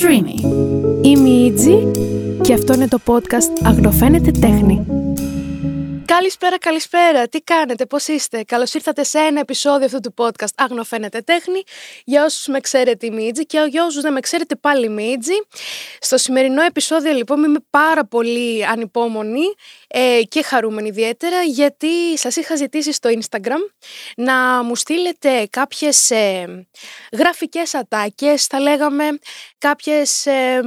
Streamy. Είμαι η Ιτζη και αυτό είναι το podcast Αγνοφαίνεται Τέχνη. Καλησπέρα, καλησπέρα. Τι κάνετε, πώς είστε; Καλώς ήρθατε σε ένα επεισόδιο αυτού του podcast Αγνοφαίνεται Τέχνη. Για όσους με ξέρετε, η Μίτζη και για όσους δεν με ξέρετε, πάλι η Μίτζη. Στο σημερινό επεισόδιο, λοιπόν, είμαι πάρα πολύ ανυπόμονη ε, και χαρούμενη ιδιαίτερα, γιατί σας είχα ζητήσει στο Instagram να μου στείλετε κάποιες ε, γραφικές ατάκες, θα λέγαμε κάποιες ε,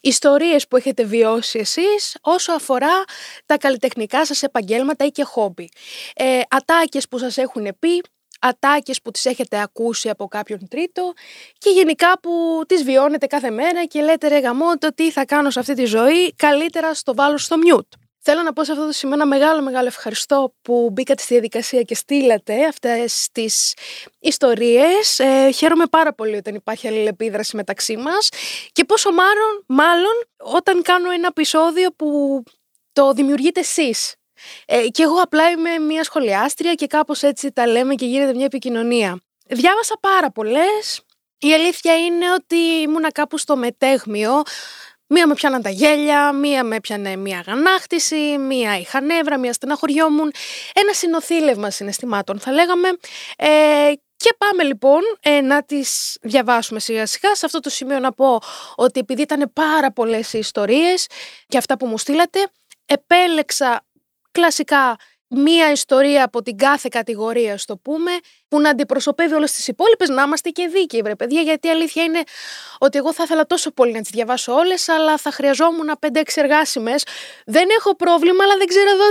ιστορίες που έχετε βιώσει εσείς όσο αφορά τα καλλιτεχνικά σας επαγγέλματα ή και χόμπι. Ε, ατάκες που σας έχουν πει, ατάκες που τις έχετε ακούσει από κάποιον τρίτο και γενικά που τις βιώνετε κάθε μέρα και λέτε ρε γαμώτο τι θα κάνω σε αυτή τη ζωή, καλύτερα στο βάλω στο mute. Θέλω να πω σε αυτό το σημείο ένα μεγάλο μεγάλο ευχαριστώ που μπήκατε στη διαδικασία και στείλατε αυτές τις ιστορίες. Ε, χαίρομαι πάρα πολύ όταν υπάρχει αλληλεπίδραση μεταξύ μας και πόσο μάλλον, μάλλον όταν κάνω ένα επεισόδιο που το δημιουργείτε εσείς. Ε, και εγώ απλά είμαι μια σχολιάστρια και κάπως έτσι τα λέμε και γίνεται μια επικοινωνία. Διάβασα πάρα πολλές. Η αλήθεια είναι ότι ήμουνα κάπου στο μετέγμιο. Μία με πιάναν τα γέλια, μία με πιάνε μία αγανάκτηση, μία είχα νεύρα, μία στεναχωριόμουν. Ένα συνοθήλευμα συναισθημάτων θα λέγαμε. Ε, και πάμε λοιπόν ε, να τις διαβάσουμε σιγά σιγά. Σε αυτό το σημείο να πω ότι επειδή ήταν πάρα πολλές οι ιστορίες και αυτά που μου στείλατε, επέλεξα κλασικά μία ιστορία από την κάθε κατηγορία, στο πούμε, που να αντιπροσωπεύει όλες τις υπόλοιπες, να είμαστε και δίκαιοι, βρε παιδιά. Γιατί η αλήθεια είναι ότι εγώ θα ήθελα τόσο πολύ να τις διαβάσω όλες, αλλά θα χρειαζόμουν 5-6 εργάσιμες. Δεν έχω πρόβλημα, αλλά δεν ξέρω εδώ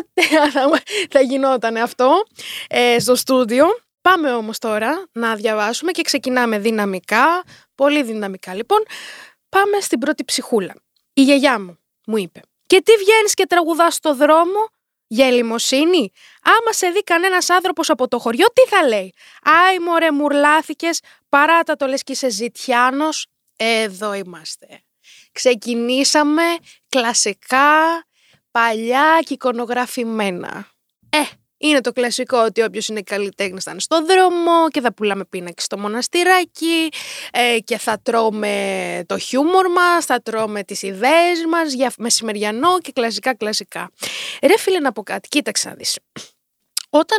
θα, θα γινόταν αυτό ε, στο στούντιο. Πάμε όμως τώρα να διαβάσουμε και ξεκινάμε δυναμικά, πολύ δυναμικά λοιπόν. Πάμε στην πρώτη ψυχούλα. Η γιαγιά μου μου είπε «Και τι βγαίνεις και τραγουδάς στο δρόμο» Για ελιμοσύνη; Άμα σε δει κανένας άνθρωπος από το χωριό, τι θα λέει; Άι μωρέ μουρλάθηκε, παράτα το λες και είσαι ζητιάνος. Εδώ είμαστε. Ξεκινήσαμε κλασικά, παλιά και εικονογραφημένα. Ε, είναι το κλασικό ότι όποιος είναι καλλιτέχνης θα είναι στο δρόμο και θα πουλάμε πίνακες στο μοναστηράκι ε, και θα τρώμε το χιούμορ μας, θα τρώμε τις ιδέες μας για μεσημεριανό και κλασικά κλασικά. Ρε φίλε να πω κάτι, κοίταξε να δεις. Όταν,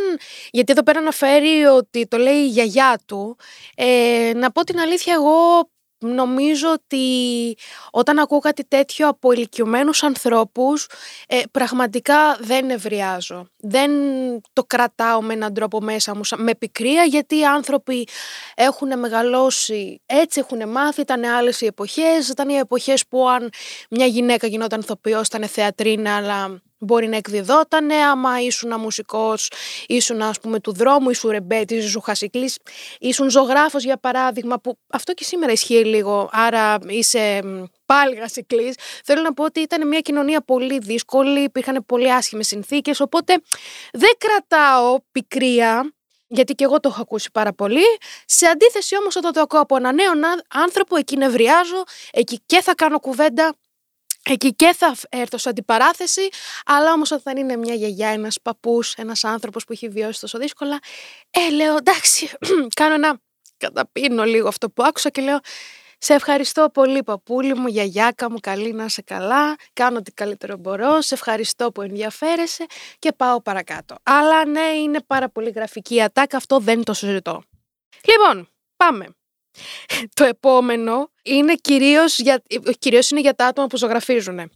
γιατί εδώ πέρα αναφέρει ότι το λέει η γιαγιά του, ε, να πω την αλήθεια εγώ νομίζω ότι όταν ακούω κάτι τέτοιο από ηλικιωμένους ανθρώπους ε, πραγματικά δεν ευριάζω. Δεν το κρατάω με έναν τρόπο μέσα μου με πικρία γιατί οι άνθρωποι έχουν μεγαλώσει, έτσι έχουν μάθει, ήταν άλλες οι εποχές, ήταν οι εποχές που αν μια γυναίκα γινόταν ηθοποιός ήταν θεατρίνα αλλά μπορεί να εκδιδότανε, άμα ήσουν μουσικός, ήσουν ας πούμε του δρόμου, ήσουν ρεμπέτης, ήσουν χασικλής, ήσουν ζωγράφος για παράδειγμα, που αυτό και σήμερα ισχύει λίγο, άρα είσαι πάλι χασικλής. Θέλω να πω ότι ήταν μια κοινωνία πολύ δύσκολη, υπήρχαν πολύ άσχημες συνθήκες, οπότε δεν κρατάω πικρία, γιατί και εγώ το έχω ακούσει πάρα πολύ. Σε αντίθεση όμως όταν το ακούω από ένα νέο άνθρωπο, εκεί νευριάζω, εκεί και θα κάνω κουβέντα Εκεί και θα έρθω σε αντιπαράθεση, αλλά όμως όταν είναι μια γιαγιά, ένας παππούς, ένας άνθρωπος που έχει βιώσει τόσο δύσκολα, ε, λέω εντάξει, κάνω ένα καταπίνω λίγο αυτό που άκουσα και λέω σε ευχαριστώ πολύ παππούλη μου, γιαγιάκα μου, καλή να είσαι καλά, κάνω ό,τι καλύτερο μπορώ, σε ευχαριστώ που ενδιαφέρεσαι και πάω παρακάτω. Αλλά ναι, είναι πάρα πολύ γραφική η ατάκα, αυτό δεν το συζητώ. Λοιπόν, πάμε. Το επόμενο είναι κυρίως για, κυρίως είναι για τα άτομα που ζωγραφίζουν.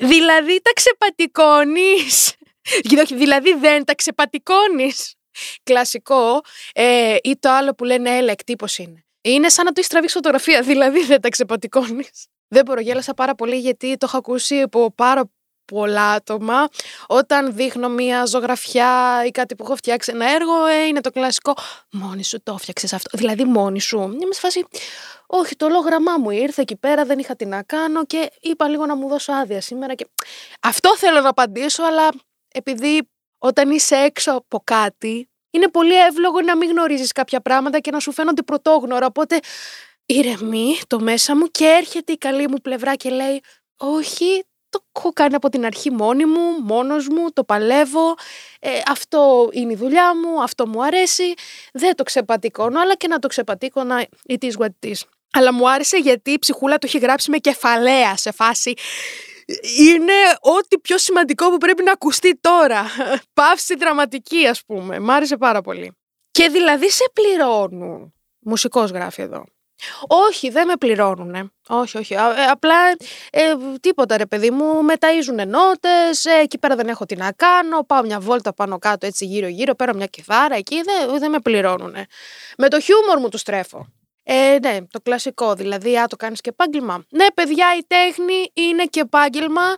Δηλαδή τα ξεπατικώνεις. δηλαδή δεν τα ξεπατικώνεις. Κλασικό ε, ή το άλλο που λένε έλα εκτύπωση είναι. Είναι σαν να το έχεις τραβήξει φωτογραφία, δηλαδή δεν τα ξεπατικώνεις. Δεν μπορώ, γέλασα πάρα πολύ γιατί το έχω ακούσει από πάρα πολλά άτομα. Όταν δείχνω μία ζωγραφιά ή κάτι που έχω φτιάξει ένα έργο, ε, είναι το κλασικό. Μόνη σου το έφτιαξες αυτό. Δηλαδή, μόνη σου. Μια με φάση. Όχι, το λόγραμμά μου ήρθε εκεί πέρα, δεν είχα τι να κάνω και είπα λίγο να μου δώσω άδεια σήμερα. Και... Αυτό θέλω να απαντήσω, αλλά επειδή όταν είσαι έξω από κάτι, είναι πολύ εύλογο να μην γνωρίζεις κάποια πράγματα και να σου φαίνονται πρωτόγνωρα. Οπότε ηρεμεί το μέσα μου και έρχεται η καλή μου πλευρά και λέει όχι, το έχω κάνει από την αρχή μόνη μου, μόνος μου, το παλεύω, ε, αυτό είναι η δουλειά μου, αυτό μου αρέσει, δεν το ξεπατικώνω, αλλά και να το ξεπατικώνα it is what it is. Αλλά μου άρεσε γιατί η ψυχούλα το έχει γράψει με κεφαλαία σε φάση. Είναι ό,τι πιο σημαντικό που πρέπει να ακουστεί τώρα. Παύση δραματική, ας πούμε. Μ' άρεσε πάρα πολύ. Και δηλαδή σε πληρώνουν. Μουσικός γράφει εδώ. Όχι, δεν με πληρώνουν. Όχι, όχι. Ε, απλά ε, τίποτα ρε παιδί μου, με ταΐζουνε νότες, ε, εκεί πέρα δεν έχω τι να κάνω, πάω μια βόλτα πάνω κάτω έτσι γύρω γύρω, παίρνω μια κιθάρα εκεί, δεν, δεν με πληρώνουν. Με το χιούμορ μου τους τρέφω. Ε, ναι, το κλασικό, δηλαδή, α, το κάνεις και επάγγελμα. Ναι, παιδιά, η τέχνη είναι και επάγγελμα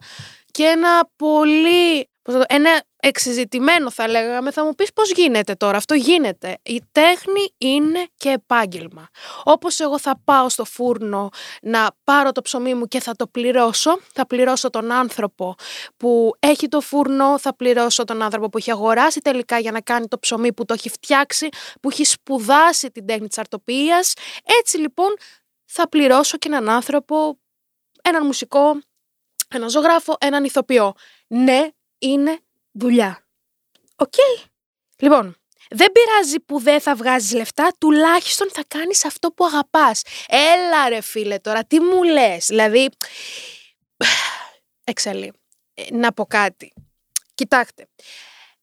και ένα πολύ ένα εξεζητημένο θα λέγαμε, θα μου πεις πώς γίνεται τώρα. Αυτό γίνεται. Η τέχνη είναι και επάγγελμα. Όπως εγώ θα πάω στο φούρνο να πάρω το ψωμί μου και θα το πληρώσω, θα πληρώσω τον άνθρωπο που έχει το φούρνο, θα πληρώσω τον άνθρωπο που έχει αγοράσει τελικά για να κάνει το ψωμί που το έχει φτιάξει, που έχει σπουδάσει την τέχνη της αρτοποιίας. Έτσι λοιπόν θα πληρώσω και έναν άνθρωπο, έναν μουσικό, έναν ζωγράφο, έναν ηθοποιό. Ναι, είναι δουλειά. Οκέι. Λοιπόν, δεν πειράζει που δεν θα βγάζεις λεφτά, τουλάχιστον θα κάνεις αυτό που αγαπάς. Έλα ρε φίλε τώρα, τι μου λες; Δηλαδή, εξαλεί, ε, να πω κάτι. Κοιτάξτε,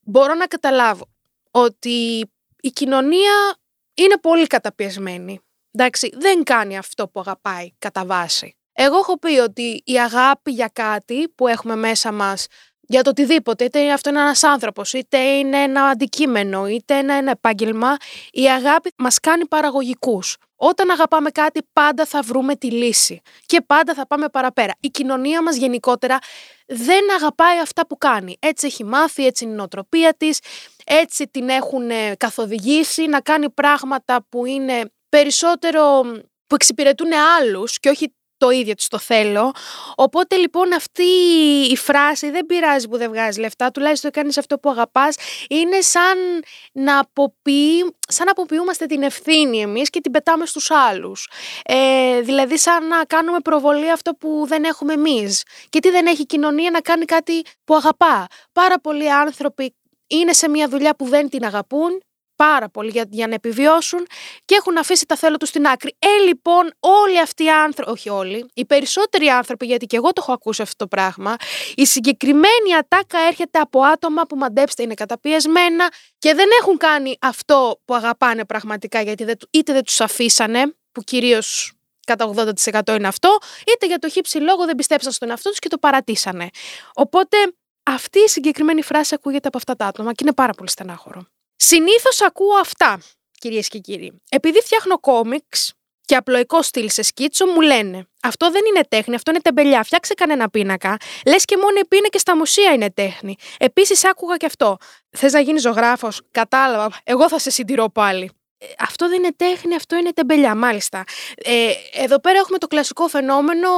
μπορώ να καταλάβω ότι η κοινωνία είναι πολύ καταπιεσμένη. Εντάξει, δεν κάνει αυτό που αγαπάει κατά βάση. Εγώ έχω πει ότι η αγάπη για κάτι που έχουμε μέσα μας για το οτιδήποτε, είτε αυτό είναι ένας άνθρωπος, είτε είναι ένα αντικείμενο, είτε είναι ένα επάγγελμα, η αγάπη μας κάνει παραγωγικούς. Όταν αγαπάμε κάτι πάντα θα βρούμε τη λύση και πάντα θα πάμε παραπέρα. Η κοινωνία μας γενικότερα δεν αγαπάει αυτά που κάνει. Έτσι έχει μάθει, έτσι είναι η νοοτροπία της, έτσι την έχουν καθοδηγήσει να κάνει πράγματα που είναι περισσότερο που εξυπηρετούν άλλους και όχι το ίδιο της το θέλω. Οπότε λοιπόν αυτή η φράση δεν πειράζει που δεν βγάζει λεφτά, τουλάχιστον κάνεις αυτό που αγαπάς, είναι σαν να, αποποιεί, σαν να αποποιούμαστε την ευθύνη εμείς και την πετάμε στους άλλους. Ε, δηλαδή σαν να κάνουμε προβολή αυτό που δεν έχουμε εμείς. Και τι δεν έχει η κοινωνία να κάνει κάτι που αγαπά. Πάρα πολλοί άνθρωποι είναι σε μια δουλειά που δεν την αγαπούν πάρα πολύ για, για να επιβιώσουν και έχουν αφήσει τα θέλω τους στην άκρη. Ε, λοιπόν, όλοι αυτοί οι άνθρωποι, όχι όλοι, οι περισσότεροι άνθρωποι, γιατί και εγώ το έχω ακούσει αυτό το πράγμα, η συγκεκριμένη ατάκα έρχεται από άτομα που μαντέψτε είναι καταπιεσμένα και δεν έχουν κάνει αυτό που αγαπάνε πραγματικά, γιατί δεν, είτε δεν τους αφήσανε, που κυρίως κατά 80% είναι αυτό, είτε για το χύψη λόγο δεν πιστέψαν στον εαυτό τους και το παρατήσανε. Οπότε αυτή η συγκεκριμένη φράση ακούγεται από αυτά τα άτομα και είναι πάρα πολύ στενάχωρο. Συνήθως ακούω αυτά, κυρίες και κύριοι. Επειδή φτιάχνω κόμιξ και απλοϊκό στυλ σε σκίτσο, μου λένε Αυτό δεν είναι τέχνη, αυτό είναι τεμπελιά. Φτιάξε κανένα πίνακα. Λες και μόνο οι πίνακες στα μουσεία είναι τέχνη. Επίσης, άκουγα και αυτό. Θες να γίνεις ζωγράφος, κατάλαβα. Εγώ θα σε συντηρώ πάλι. Ε, αυτό δεν είναι τέχνη, αυτό είναι τεμπελιά, μάλιστα. Ε, εδώ πέρα έχουμε το κλασικό φαινόμενο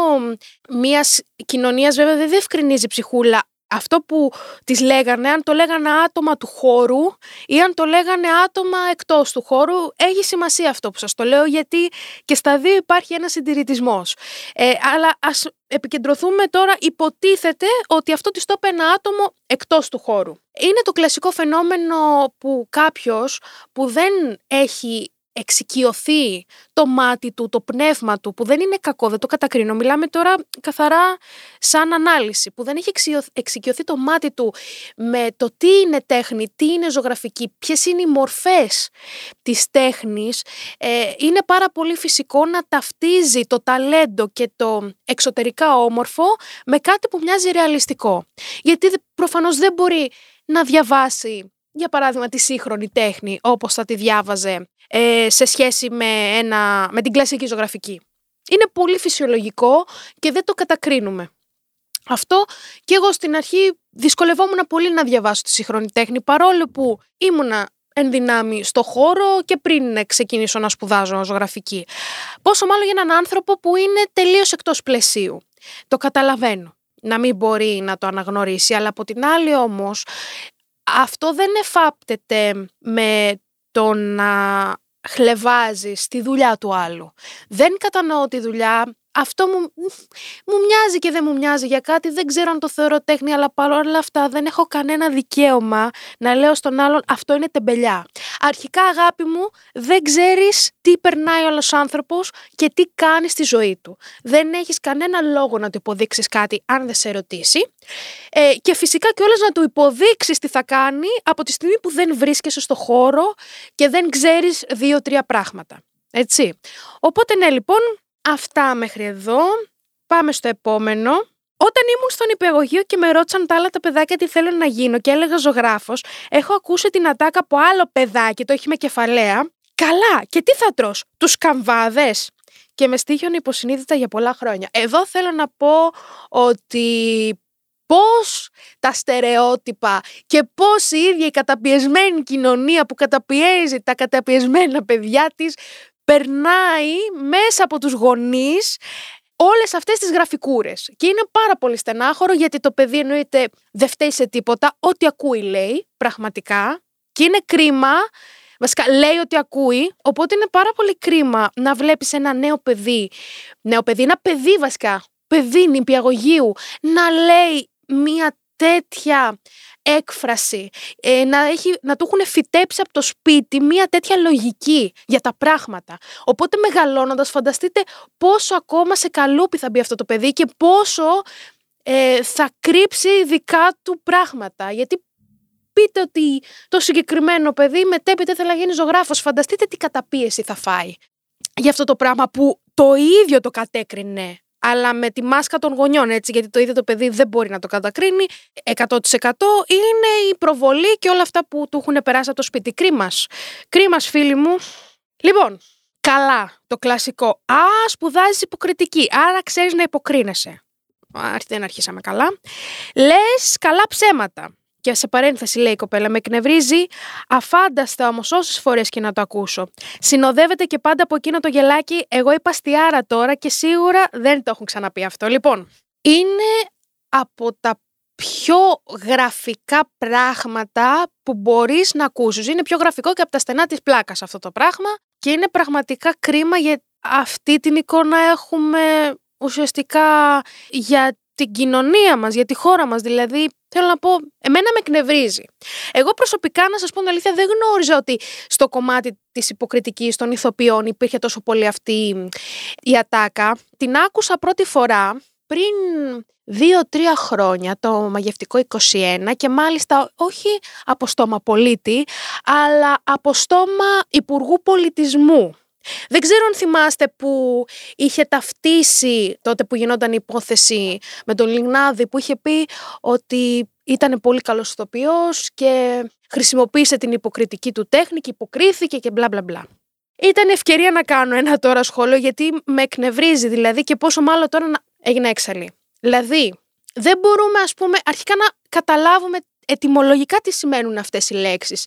μιας κοινωνίας, βέβαια δεν διευκρινίζει ψυχούλα αυτό που τις λέγανε, αν το λέγανε άτομα του χώρου ή αν το λέγανε άτομα εκτός του χώρου, έχει σημασία αυτό που σας το λέω γιατί και στα δύο υπάρχει ένας συντηρητισμός. Ε, αλλά ας επικεντρωθούμε τώρα, υποτίθεται ότι αυτό της το είπε ένα άτομο εκτός του χώρου. Είναι το κλασικό φαινόμενο που κάποιος που δεν έχει εξοικειωθεί το μάτι του, το πνεύμα του, που δεν είναι κακό, δεν το κατακρίνω. Μιλάμε τώρα καθαρά σαν ανάλυση, που δεν έχει εξοικειωθεί το μάτι του με το τι είναι τέχνη, τι είναι ζωγραφική, ποιες είναι οι μορφές της τέχνης, ε, είναι πάρα πολύ φυσικό να ταυτίζει το ταλέντο και το εξωτερικά όμορφο με κάτι που μοιάζει ρεαλιστικό. Γιατί προφανώς δεν μπορεί να διαβάσει για παράδειγμα τη σύγχρονη τέχνη όπως θα τη διάβαζε ε, σε σχέση με, ένα, με την κλασική ζωγραφική. Είναι πολύ φυσιολογικό και δεν το κατακρίνουμε. Αυτό και εγώ στην αρχή δυσκολευόμουν πολύ να διαβάσω τη σύγχρονη τέχνη παρόλο που ήμουνα εν δυνάμει στο χώρο και πριν ξεκινήσω να σπουδάζω ζωγραφική. Πόσο μάλλον για έναν άνθρωπο που είναι τελείως εκτός πλαισίου. Το καταλαβαίνω να μην μπορεί να το αναγνωρίσει, αλλά από την άλλη όμως αυτό δεν εφάπτεται με το να χλεβάζεις τη δουλειά του άλλου. Δεν κατανοώ τη δουλειά αυτό μου, μου μοιάζει και δεν μου μοιάζει για κάτι, δεν ξέρω αν το θεωρώ τέχνη, αλλά παρόλα αυτά δεν έχω κανένα δικαίωμα να λέω στον άλλον αυτό είναι τεμπελιά. Αρχικά αγάπη μου, δεν ξέρεις τι περνάει ο άλλος άνθρωπος και τι κάνει στη ζωή του. Δεν έχεις κανένα λόγο να του υποδείξεις κάτι αν δεν σε ρωτήσει ε, και φυσικά και όλες να του υποδείξεις τι θα κάνει από τη στιγμή που δεν βρίσκεσαι στο χώρο και δεν ξέρεις δύο-τρία πράγματα. Έτσι. Οπότε ναι λοιπόν, αυτά μέχρι εδώ. Πάμε στο επόμενο. Όταν ήμουν στον υπηαγωγείο και με ρώτησαν τα άλλα τα παιδάκια τι θέλω να γίνω και έλεγα ζωγράφος, έχω ακούσει την ατάκα από άλλο παιδάκι, το έχει με κεφαλαία. Καλά, και τι θα τρως, τους καμβάδες; Και με στήχιον υποσυνείδητα για πολλά χρόνια. Εδώ θέλω να πω ότι πώς τα στερεότυπα και πώς η ίδια η καταπιεσμένη κοινωνία που καταπιέζει τα καταπιεσμένα παιδιά της περνάει μέσα από τους γονείς όλες αυτές τις γραφικούρες. Και είναι πάρα πολύ στενάχωρο γιατί το παιδί εννοείται δεν φταίει σε τίποτα, ό,τι ακούει λέει πραγματικά και είναι κρίμα Βασικά λέει ότι ακούει, οπότε είναι πάρα πολύ κρίμα να βλέπεις ένα νέο παιδί, νέο παιδί, ένα παιδί βασικά, παιδί νηπιαγωγείου, να λέει μία τέτοια έκφραση, ε, να, έχει, να του έχουν φυτέψει από το σπίτι μία τέτοια λογική για τα πράγματα. Οπότε μεγαλώνοντας φανταστείτε πόσο ακόμα σε καλούπι θα μπει αυτό το παιδί και πόσο ε, θα κρύψει δικά του πράγματα. Γιατί πείτε ότι το συγκεκριμένο παιδί μετέπειτα θέλει να γίνει ζωγράφος. Φανταστείτε τι καταπίεση θα φάει για αυτό το πράγμα που το ίδιο το κατέκρινε αλλά με τη μάσκα των γονιών, έτσι, γιατί το ίδιο το παιδί δεν μπορεί να το κατακρίνει 100% είναι η προβολή και όλα αυτά που του έχουν περάσει από το σπίτι. Κρίμας. Κρίμας, φίλοι μου. Λοιπόν, καλά, το κλασικό. Α, σπουδάζεις υποκριτική, άρα ξέρεις να υποκρίνεσαι. Δεν αρχίσαμε καλά. Λες καλά ψέματα. Και σε παρένθεση λέει η κοπέλα, με εκνευρίζει αφάνταστα όμως όσες φορές και να το ακούσω. Συνοδεύεται και πάντα από εκείνο το γελάκι. Εγώ είπα στιάρα τώρα και σίγουρα δεν το έχουν ξαναπεί αυτό. Λοιπόν, είναι από τα πιο γραφικά πράγματα που μπορείς να ακούσεις. Είναι πιο γραφικό και από τα στενά της πλάκας αυτό το πράγμα και είναι πραγματικά κρίμα για αυτή την εικόνα έχουμε ουσιαστικά για την κοινωνία μας, για τη χώρα μας. Δηλαδή, θέλω να πω, εμένα με εκνευρίζει. Εγώ προσωπικά, να σας πω την αλήθεια, δεν γνώριζα ότι στο κομμάτι της υποκριτικής των ηθοποιών υπήρχε τόσο πολύ αυτή η ατάκα. Την άκουσα πρώτη φορά πριν δύο-τρία χρόνια, το μαγευτικό 21 και μάλιστα όχι από στόμα πολίτη, αλλά από στόμα Υπουργού Πολιτισμού. Δεν ξέρω αν θυμάστε που είχε ταυτίσει τότε που γινόταν η υπόθεση με τον Λιγνάδη που είχε πει ότι ήταν πολύ καλός ηθοποιός και χρησιμοποίησε την υποκριτική του τέχνη και υποκρίθηκε και μπλα μπλα μπλα. Ήταν ευκαιρία να κάνω ένα τώρα σχόλιο γιατί με εκνευρίζει δηλαδή και πόσο μάλλον τώρα να έγινα έξαλλη. Δηλαδή, δεν μπορούμε ας πούμε αρχικά να καταλάβουμε ετυμολογικά τι σημαίνουν αυτές οι λέξεις.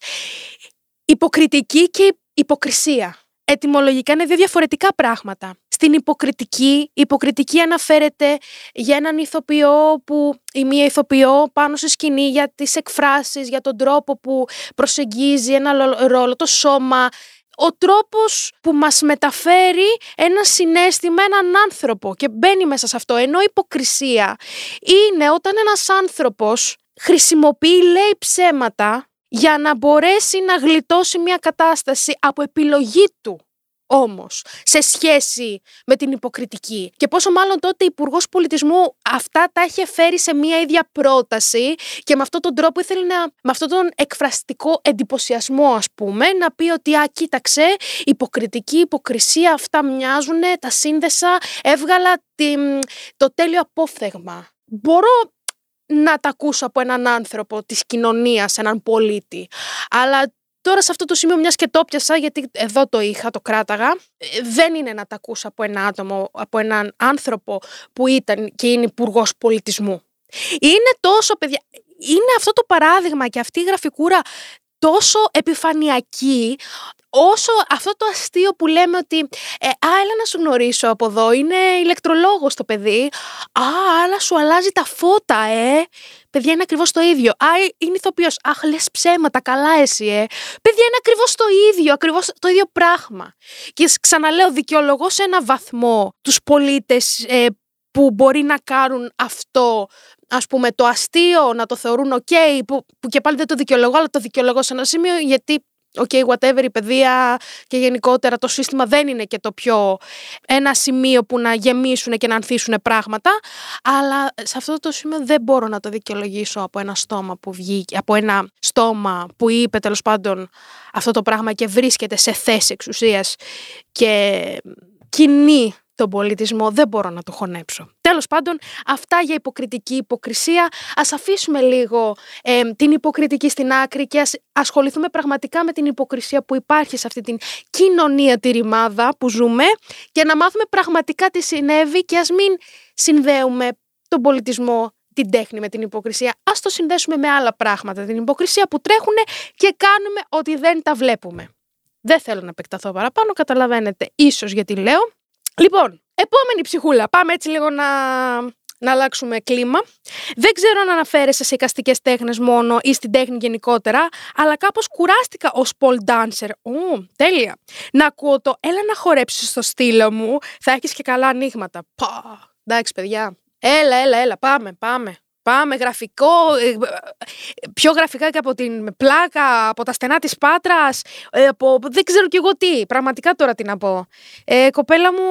Υποκριτική και υποκρισία ετυμολογικά είναι δύο διαφορετικά πράγματα. Στην υποκριτική, η υποκριτική αναφέρεται για έναν ηθοποιό που ή μία ηθοποιό πάνω σε σκηνή για τις εκφράσεις, για τον τρόπο που προσεγγίζει ένα ρόλο, το σώμα, ο τρόπος που μας μεταφέρει ένα συνέστημα, έναν άνθρωπο και μπαίνει μέσα σε αυτό. Ενώ υποκρισία είναι όταν ένας άνθρωπος χρησιμοποιεί, λέει ψέματα για να μπορέσει να γλιτώσει μια κατάσταση από επιλογή του όμως σε σχέση με την υποκριτική. Και πόσο μάλλον τότε ο Υπουργός Πολιτισμού αυτά τα είχε φέρει σε μία ίδια πρόταση και με αυτόν τον τρόπο ήθελε να, με αυτόν τον εκφραστικό εντυπωσιασμό ας πούμε, να πει ότι α, κοίταξε, υποκριτική, υποκρισία, αυτά μοιάζουν, τα σύνδεσα, έβγαλα το τέλειο απόφθεγμα. Μπορώ να τα ακούσω από έναν άνθρωπο της κοινωνίας, έναν πολίτη. Αλλά τώρα σε αυτό το σημείο μιας και το πιασα, γιατί εδώ το είχα, το κράταγα, ε, δεν είναι να τα ακούσω από ένα άτομο, από έναν άνθρωπο που ήταν και είναι υπουργός πολιτισμού. Είναι τόσο, παιδιά, είναι αυτό το παράδειγμα και αυτή η γραφικούρα τόσο επιφανειακή όσο αυτό το αστείο που λέμε ότι ε, α, έλα να σου γνωρίσω από εδώ, είναι ηλεκτρολόγος το παιδί, α, αλλά σου αλλάζει τα φώτα, ε. Παιδιά είναι ακριβώς το ίδιο. Α, είναι ηθοποιός. Αχ, λες ψέματα, καλά εσύ, ε. Παιδιά είναι ακριβώς το ίδιο, ακριβώς το ίδιο πράγμα. Και ξαναλέω, δικαιολογώ σε ένα βαθμό τους πολίτες ε, που μπορεί να κάνουν αυτό ας πούμε το αστείο να το θεωρούν ok που, που και πάλι δεν το δικαιολογώ αλλά το δικαιολογώ σε ένα σημείο γιατί Οκέι, okay, whatever, η παιδεία και γενικότερα το σύστημα δεν είναι και το πιο ένα σημείο που να γεμίσουν και να ανθίσουν πράγματα, αλλά σε αυτό το σημείο δεν μπορώ να το δικαιολογήσω από ένα στόμα που βγήκε, από ένα στόμα που είπε τέλος πάντων αυτό το πράγμα και βρίσκεται σε θέση εξουσίας και κινεί τον πολιτισμό δεν μπορώ να το χωνέψω. Τέλος πάντων, αυτά για υποκριτική υποκρισία. Ας αφήσουμε λίγο ε, την υποκριτική στην άκρη και ας ασχοληθούμε πραγματικά με την υποκρισία που υπάρχει σε αυτή την κοινωνία τη ρημάδα που ζούμε και να μάθουμε πραγματικά τι συνέβη και ας μην συνδέουμε τον πολιτισμό την τέχνη με την υποκρισία. Ας το συνδέσουμε με άλλα πράγματα, την υποκρισία που τρέχουν και κάνουμε ότι δεν τα βλέπουμε. Δεν θέλω να επεκταθώ παραπάνω, καταλαβαίνετε ίσως γιατί λέω. Λοιπόν, επόμενη ψυχούλα. Πάμε έτσι λίγο να, να αλλάξουμε κλίμα. Δεν ξέρω αν αναφέρεσαι σε εικαστικές τέχνες μόνο ή στην τέχνη γενικότερα, αλλά κάπως κουράστηκα ως pole dancer. Ου, τέλεια. Να ακούω το «Έλα να χορέψεις στο στήλο μου, θα έχεις και καλά ανοίγματα». Πα, εντάξει παιδιά. Έλα, έλα, έλα, πάμε, πάμε. Πάμε γραφικό, ε, πιο γραφικά και από την πλάκα, από τα στενά της Πάτρας, ε, από δεν ξέρω κι εγώ τι, πραγματικά τώρα τι να πω. Ε, κοπέλα μου,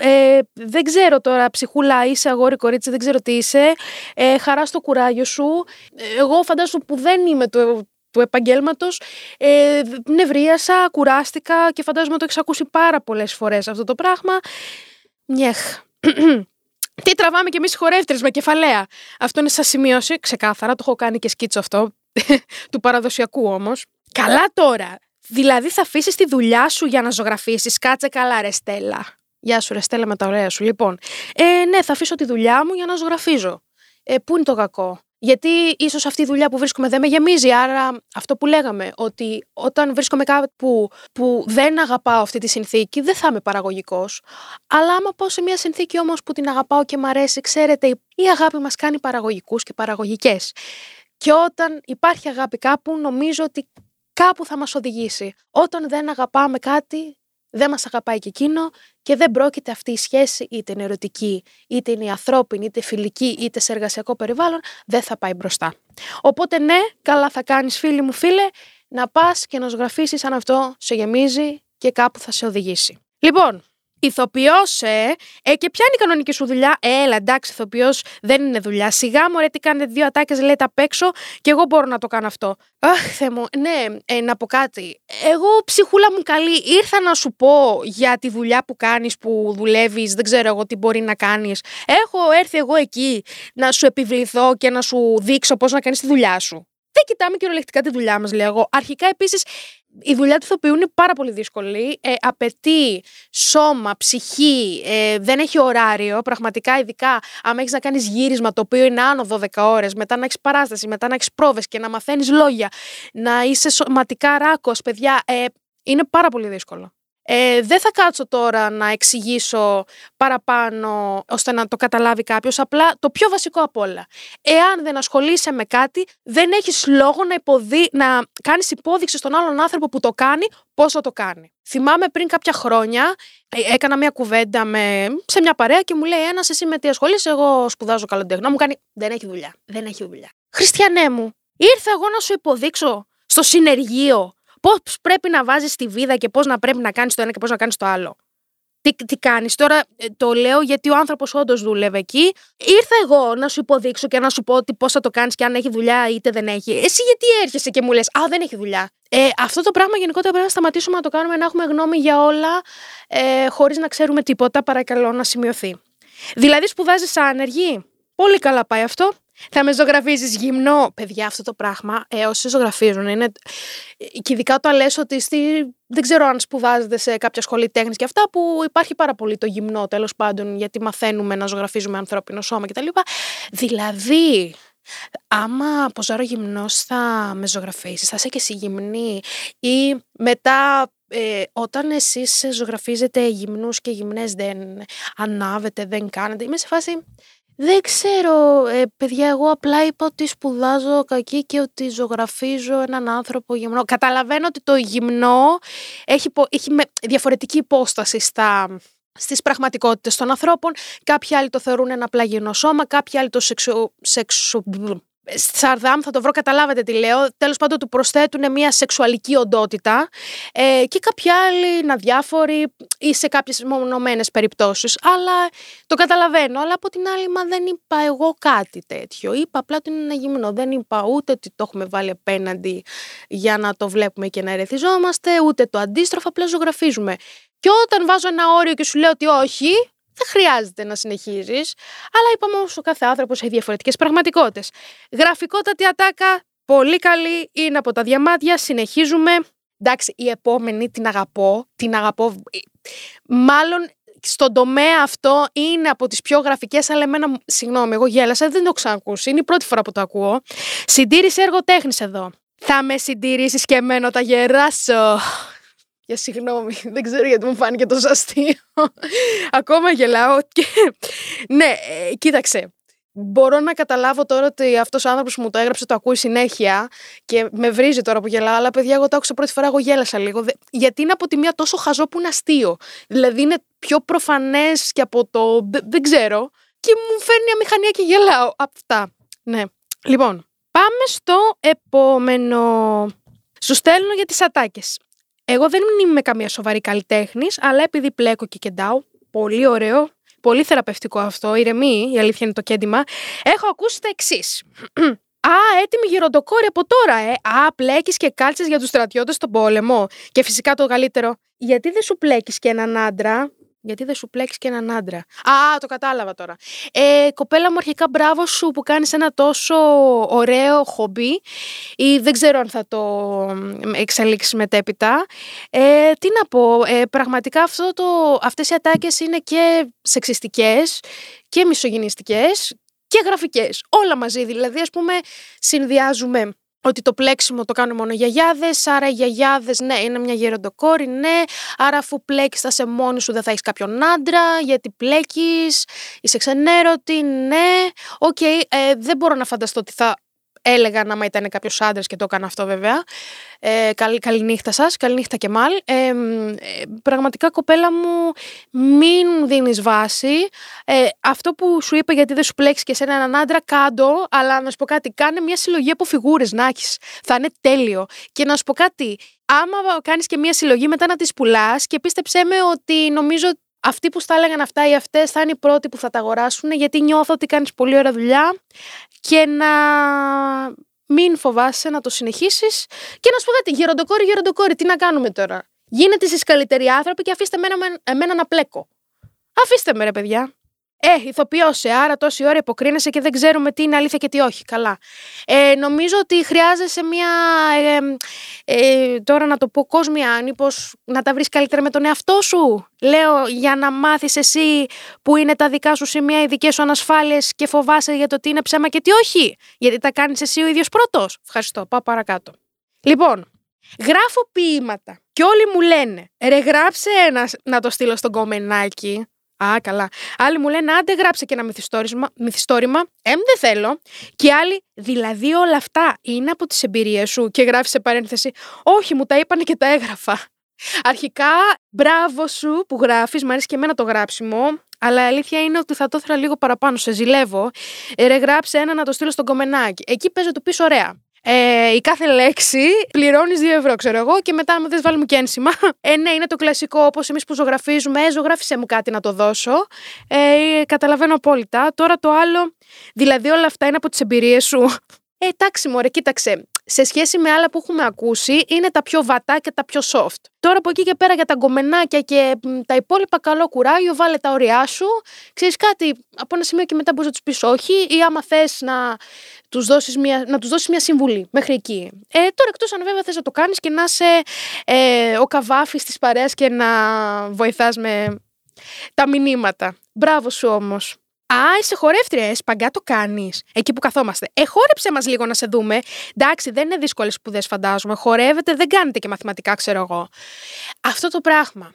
ε, δεν ξέρω τώρα, ψυχούλα, είσαι αγόρι, κορίτσι, δεν ξέρω τι είσαι, ε, χαρά στο κουράγιο σου. Εγώ φαντάζομαι που δεν είμαι του, του επαγγέλματος. Ε, νευρίασα, κουράστηκα και φαντάζομαι το έχει ακούσει πάρα πολλές φορές αυτό το πράγμα. Νιέχ. Τι τραβάμε κι εμείς οι χορεύτρες με κεφαλαία. Αυτό είναι σαν σημείωση, ξεκάθαρα. Το έχω κάνει και σκίτσο αυτό. του παραδοσιακού όμως. Καλά τώρα. Δηλαδή θα αφήσεις τη δουλειά σου για να ζωγραφίσεις. Κάτσε καλά, ρε Στέλλα. Γεια σου, ρε Στέλλα, με τα ωραία σου. Λοιπόν, ε, ναι, θα αφήσω τη δουλειά μου για να ζωγραφίζω. Ε, πού είναι το κακό; Γιατί ίσως αυτή η δουλειά που βρίσκομαι δεν με γεμίζει. Άρα, αυτό που λέγαμε, ότι όταν βρίσκομαι κάπου που δεν αγαπάω αυτή τη συνθήκη, δεν θα είμαι παραγωγικός. Αλλά άμα πάω σε μια συνθήκη όμως που την αγαπάω και μ' αρέσει, ξέρετε, η αγάπη μας κάνει παραγωγικούς και παραγωγικές. Και όταν υπάρχει αγάπη κάπου, νομίζω ότι κάπου θα μας οδηγήσει. Όταν δεν αγαπάμε κάτι, δεν μας αγαπάει και εκείνο και δεν πρόκειται αυτή η σχέση είτε είναι ερωτική, είτε είναι ανθρώπινη, είτε φιλική, είτε σε εργασιακό περιβάλλον, δεν θα πάει μπροστά. Οπότε ναι, καλά θα κάνεις φίλοι μου φίλε, να πας και να ζωγραφίσεις αν αυτό σε γεμίζει και κάπου θα σε οδηγήσει. Λοιπόν, Ηθοποιός, ε, ε, και ποια είναι η κανονική σου δουλειά; Ε, έλα, εντάξει, ηθοποιός δεν είναι δουλειά. Σιγά μου, ρε, τι κάνετε δύο ατάκες, λέτε απ' έξω και εγώ μπορώ να το κάνω αυτό. Αχ, θε μου, ναι, ε, να πω κάτι. Εγώ, ψυχούλα μου καλή, ήρθα να σου πω για τη δουλειά που κάνεις, που δουλεύεις, δεν ξέρω εγώ τι μπορεί να κάνεις. Έχω έρθει εγώ εκεί να σου επιβληθώ και να σου δείξω πώς να κάνεις τη δουλειά σου. Δεν κοιτάμε κυριολεκτικά τη δουλειά μας, λέω εγώ. Αρχικά, επίσης, η δουλειά του ηθοποιού είναι πάρα πολύ δύσκολη. Ε, απαιτεί σώμα, ψυχή, ε, δεν έχει ωράριο. Πραγματικά, ειδικά αν έχεις να κάνεις γύρισμα το οποίο είναι άνω 12 ώρες, μετά να έχεις παράσταση, μετά να έχεις πρόβες και να μαθαίνεις λόγια, να είσαι σωματικά ράκος, παιδιά. Ε, είναι πάρα πολύ δύσκολο. Ε, δεν θα κάτσω τώρα να εξηγήσω παραπάνω ώστε να το καταλάβει κάποιος. Απλά το πιο βασικό απ' όλα. Εάν δεν ασχολείσαι με κάτι, δεν έχεις λόγο να, υποδει... να κάνεις υπόδειξη στον άλλον άνθρωπο που το κάνει πώ θα το κάνει. Θυμάμαι πριν κάποια χρόνια, ε, έκανα μια κουβέντα με... σε μια παρέα και μου λέει ένας, εσύ με τι ασχολείσαι, εγώ σπουδάζω καλλιτεχνό. Μου κάνει, δεν έχει δουλειά. Δεν έχει δουλειά. Χριστιανέ μου, ήρθα εγώ να σου υποδείξω στο συνεργείο πώς πρέπει να βάζεις τη βίδα και πώς να πρέπει να κάνεις το ένα και πώς να κάνεις το άλλο. Τι, τι κάνεις. Τώρα ε, το λέω γιατί ο άνθρωπος όντως δούλευε εκεί. Ήρθα εγώ να σου υποδείξω και να σου πω πώς θα το κάνεις και αν έχει δουλειά είτε δεν έχει. Εσύ γιατί έρχεσαι και μου λες, Α, δεν έχει δουλειά. Ε, αυτό το πράγμα γενικότερα πρέπει να σταματήσουμε να το κάνουμε, να έχουμε γνώμη για όλα, ε, χωρίς να ξέρουμε τίποτα. Παρακαλώ να σημειωθεί. Δηλαδή, σπουδάζεις άνεργη; Πολύ καλά πάει αυτό. Θα με ζωγραφίζεις γυμνό. Παιδιά, αυτό το πράγμα, ε, όσοι ζωγραφίζουν, είναι. Και ειδικά όταν λες ότι στη... δεν ξέρω αν σπουδάζετε σε κάποια σχολή τέχνης και αυτά, που υπάρχει πάρα πολύ το γυμνό τέλος πάντων, γιατί μαθαίνουμε να ζωγραφίζουμε ανθρώπινο σώμα κτλ. Δηλαδή, άμα ποζάρω γυμνός θα με ζωγραφίσεις, θα είσαι και εσύ γυμνή, ή μετά ε, όταν εσείς ζωγραφίζετε γυμνούς και γυμνές δεν ανάβετε, δεν κάνετε, είμαι σε φάση δεν ξέρω, ε, παιδιά, εγώ απλά είπα ότι σπουδάζω κακή και ότι ζωγραφίζω έναν άνθρωπο γυμνό. Καταλαβαίνω ότι το γυμνό έχει, έχει με διαφορετική υπόσταση στα, στις πραγματικότητες των ανθρώπων. Κάποιοι άλλοι το θεωρούν ένα απλά γυμνό σώμα, κάποιοι άλλοι το σεξο, σεξο, Σαρδάμ, θα το βρω, καταλάβατε τι λέω. Τέλος πάντων, του προσθέτουν μια σεξουαλική οντότητα ε, και κάποιοι άλλοι να διάφοροι ή σε κάποιες μονομένε περιπτώσεις. Αλλά το καταλαβαίνω. Αλλά από την άλλη, μα δεν είπα εγώ κάτι τέτοιο. Είπα απλά ότι είναι ένα γυμνό. Δεν είπα ούτε ότι το έχουμε βάλει απέναντι για να το βλέπουμε και να ερεθιζόμαστε, ούτε το αντίστροφο. Απλά ζωγραφίζουμε. Και όταν βάζω ένα όριο και σου λέω ότι όχι, δεν χρειάζεται να συνεχίζεις. Αλλά είπαμε όσο κάθε άνθρωπος έχει διαφορετικές πραγματικότητες. Γραφικότατη ατάκα, πολύ καλή, είναι από τα διαμάτια. Συνεχίζουμε. Εντάξει, η επόμενη την αγαπώ. Την αγαπώ. Μάλλον στον τομέα αυτό είναι από τις πιο γραφικές, αλλά εμένα, συγγνώμη, εγώ γέλασα, δεν το ξανακούσει. Είναι η πρώτη φορά που το ακούω. Συντήρηση έργο τέχνης εδώ. Θα με συντηρήσεις και εμένα τα γεράσω. Για συγγνώμη, δεν ξέρω γιατί μου φάνηκε τόσο αστείο. Ακόμα γελάω και... ναι, ε, κοίταξε. Μπορώ να καταλάβω τώρα ότι αυτός ο άνθρωπος που μου το έγραψε το ακούει συνέχεια και με βρίζει τώρα που γελάω. Αλλά παιδιά, εγώ το άκουσα πρώτη φορά, εγώ γέλασα λίγο. Γιατί είναι από τη μία τόσο χαζό που είναι αστείο. Δηλαδή είναι πιο προφανές και από το. Δεν ξέρω. Και μου φέρνει αμηχανία και γελάω. Αυτά. Ναι. Λοιπόν, πάμε στο επόμενο. Σου στέλνω για τις ατάκες. Εγώ δεν είμαι καμία σοβαρή καλλιτέχνης, αλλά επειδή πλέκω και κεντάω, πολύ ωραίο, πολύ θεραπευτικό αυτό, ηρεμή, η αλήθεια είναι το κέντημα, έχω ακούσει τα εξής. Α, έτοιμη γεροντοκόρη από τώρα, ε. Α, πλέκεις και κάλτσες για τους στρατιώτες στον πόλεμο. Και φυσικά το καλύτερο, γιατί δεν σου πλέκεις και έναν άντρα γιατί δεν σου πλέξεις και έναν άντρα. Α, το κατάλαβα τώρα. Ε, κοπέλα μου, αρχικά μπράβο σου που κάνεις ένα τόσο ωραίο χομπί ή δεν ξέρω αν θα το εξελίξεις μετέπειτα. Ε, τι να πω, ε, πραγματικά αυτό το, αυτές οι ατάκες είναι και σεξιστικές και μισογυνιστικές και γραφικές. Όλα μαζί, δηλαδή ας πούμε συνδυάζουμε ότι το πλέξιμο το κάνουν μόνο οι γιαγιάδες, άρα οι γιαγιάδες, ναι, είναι μια γεροντοκόρη, ναι. Άρα, αφού πλέκει, θα σε μόνη σου, δεν θα έχεις κάποιον άντρα, γιατί πλέκεις, είσαι ξενέρωτη, ναι. Οκέι, okay, ε, δεν μπορώ να φανταστώ ότι θα έλεγα να ήταν κάποιος άντρας και το έκανα αυτό βέβαια. Ε, καλή, καλή νύχτα σας, καλή νύχτα και μάλ. Ε, πραγματικά κοπέλα μου, μην δίνεις βάση. Ε, αυτό που σου είπα γιατί δεν πλέξεις και σε έναν άντρα, κάν' το, αλλά να σου πω κάτι, κάνε μια συλλογή από φιγούρες να έχεις. Θα είναι τέλειο. Και να σου πω κάτι, άμα κάνεις και μια συλλογή μετά να τις πουλάς και πίστεψέ με ότι νομίζω αυτοί που στα έλεγαν αυτά ή αυτές θα είναι οι πρώτοι που θα τα αγοράσουν, γιατί νιώθω ότι κάνεις πολύ ωραία δουλειά και να μην φοβάσαι να το συνεχίσεις. Και να σου πω κάτι, γεροντοκόρη, γεροντοκόρη, τι να κάνουμε τώρα; Γίνετε εσείς καλύτεροι άνθρωποι και αφήστε εμένα, εμένα να πλέκω. Αφήστε με, ρε παιδιά. Ε, ηθοποιό, ε, άρα τόση ώρα υποκρίνεσαι και δεν ξέρουμε τι είναι αλήθεια και τι όχι. Καλά. Ε, νομίζω ότι χρειάζεσαι μια. Ε, ε, τώρα να το πω κόσμια, μήπω να τα βρεις καλύτερα με τον εαυτό σου. Λέω για να μάθεις εσύ που είναι τα δικά σου σημεία, οι δικέ σου ανασφάλειες και φοβάσαι για το τι είναι ψέμα και τι όχι. Γιατί τα κάνεις εσύ ο ίδιος πρώτος. Ευχαριστώ. Πάω παρακάτω. Λοιπόν, γράφω ποίηματα και όλοι μου λένε ρε γράψε ένα να το στείλω στον κομμενάκι Α, καλά. Άλλοι μου λένε, άντε γράψε και ένα μυθιστόρημα. μυθιστόρημα. Εμ, δεν θέλω. Και άλλοι, δηλαδή όλα αυτά είναι από τις εμπειρίες σου και γράφει σε παρένθεση. Όχι, μου τα είπανε και τα έγραφα. Αρχικά, μπράβο σου που γράφεις, μου αρέσει και εμένα το γράψιμο. Αλλά η αλήθεια είναι ότι θα το ήθελα λίγο παραπάνω. Σε ζηλεύω. Ε, ρε, γράψε ένα να το στείλω στον κομμενάκι. Εκεί παίζω το πεις ωραία. Ε, η κάθε λέξη πληρώνεις 2 ευρώ, ξέρω εγώ, και μετά, αν δεν βάλουμε και ένσημα. Ε, ναι, είναι το κλασικό, όπως εμείς που ζωγραφίζουμε. Ε, ζωγράφισε μου κάτι να το δώσω. Ε, καταλαβαίνω απόλυτα. Τώρα το άλλο, δηλαδή όλα αυτά είναι από τις εμπειρίες σου. Ε, εντάξει, μωρέ, κοίταξε σε σχέση με άλλα που έχουμε ακούσει, είναι τα πιο βατά και τα πιο soft. Τώρα από εκεί και πέρα για τα γκομενάκια και τα υπόλοιπα, καλό κουράγιο, βάλε τα ωριά σου. Ξέρεις κάτι, από ένα σημείο και μετά μπορείς να τους πεις όχι, ή άμα θες να τους δώσεις μια, να τους δώσεις μια συμβουλή μέχρι εκεί. Ε, τώρα εκτός αν βέβαια θες να το κάνεις και να είσαι ε, ο καβάφης της παρέας και να βοηθάς με τα μηνύματα. Μπράβο σου όμως. Α, είσαι χορεύτρια, ε, σπαγκά το κάνεις. Εκεί που καθόμαστε. Ε, χόρεψε μας λίγο να σε δούμε. Εντάξει, δεν είναι δύσκολες σπουδές, φαντάζομαι. Χορεύετε, δεν κάνετε και μαθηματικά, ξέρω εγώ. Αυτό το πράγμα.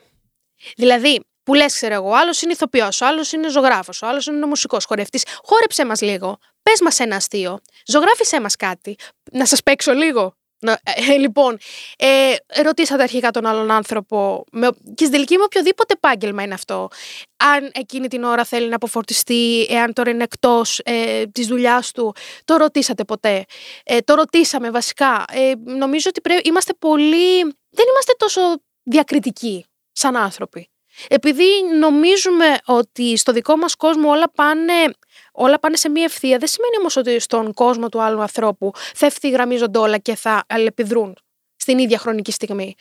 Δηλαδή, που λες, ξέρω εγώ, άλλος είναι ηθοποιός, ο άλλος είναι ζωγράφος, ο άλλος είναι μουσικός χορευτής. Χόρεψε μας λίγο. Πες μας ένα αστείο. Ζωγράφησέ μας κάτι. Να σας παίξω λίγο. Να, ε, λοιπόν, ε, ρωτήσατε αρχικά τον άλλον άνθρωπο με, και στην τελική με οποιοδήποτε επάγγελμα είναι αυτό. Αν εκείνη την ώρα θέλει να αποφορτιστεί, εάν τώρα είναι εκτός ε, της δουλειάς του, το ρωτήσατε ποτέ. Ε, το ρωτήσαμε βασικά. Ε, νομίζω ότι πρέπει, είμαστε πολύ. Δεν είμαστε τόσο διακριτικοί σαν άνθρωποι. Επειδή νομίζουμε ότι στο δικό μας κόσμο όλα πάνε, όλα πάνε σε μία ευθεία, δεν σημαίνει όμως ότι στον κόσμο του άλλου ανθρώπου θα ευθυγραμμίζονται όλα και θα αλληλεπιδρούν στην ίδια χρονική στιγμή.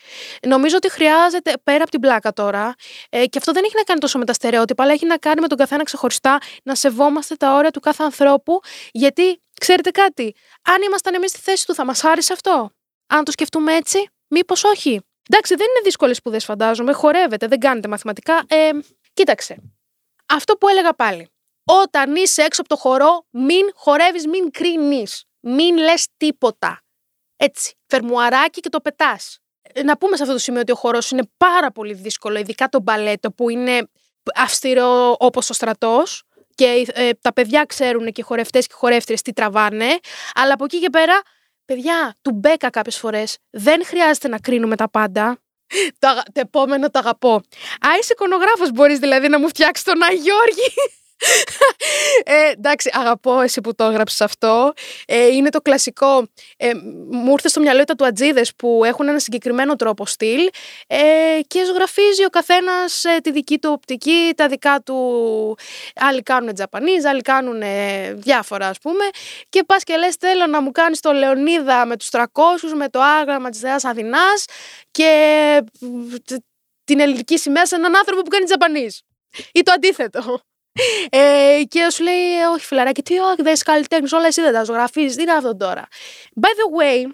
Νομίζω ότι χρειάζεται πέρα από την πλάκα τώρα, ε, και αυτό δεν έχει να κάνει τόσο με τα στερεότυπα, αλλά έχει να κάνει με τον καθένα ξεχωριστά να σεβόμαστε τα όρια του κάθε ανθρώπου, γιατί ξέρετε κάτι, αν ήμασταν εμείς στη θέση του, θα μας άρεσε αυτό; Αν το σκεφτούμε έτσι, μήπως όχι; Εντάξει, δεν είναι δύσκολες σπουδές, φαντάζομαι. Χορεύετε, δεν κάνετε μαθηματικά. Ε, κοίταξε. Αυτό που έλεγα πάλι. Όταν είσαι έξω από το χορό, μην χορεύεις, μην κρίνεις. Μην λες τίποτα. Έτσι. Φερμουαράκι και το πετάς. Ε, να πούμε σε αυτό το σημείο ότι ο χορός είναι πάρα πολύ δύσκολο, ειδικά το μπαλέτο που είναι αυστηρό όπως ο στρατός. Και ε, τα παιδιά ξέρουν και οι χορευτές και οι χορεύτριες τι τραβάνε. Αλλά από εκεί και πέρα Παιδιά, του μπέκα κάποιες φορές. Δεν χρειάζεται να κρίνουμε τα πάντα. το, το επόμενο το αγαπώ. Α, είσαι εικονογράφος, μπορείς δηλαδή να μου φτιάξεις τον Αγιώργη ε, εντάξει, αγαπώ εσύ που το έγραψες αυτό. Ε, είναι το κλασικό. Ε, μου ήρθε στο μυαλό τα τουατζίδε που έχουν ένα συγκεκριμένο τρόπο στυλ ε, και ζωγραφίζει ο καθένας ε, τη δική του οπτική, τα δικά του. Άλλοι κάνουν Τζαπανίζ, άλλοι κάνουν διάφορα ας πούμε. Και πας και λες: Θέλω να μου κάνεις το Λεωνίδα με τους 300, με το άγραμμα της Θεάς Αθηνάς και την ελληνική σημαία σε έναν άνθρωπο που κάνει Τζαπανίζ. Ή το αντίθετο. Ε, και σου λέει, Όχι, φιλαράκι, τι όχι, δεν καλλιτέχνης, όλα εσύ δεν τα ζωγραφίζεις. Τι είναι αυτό τώρα. By the way,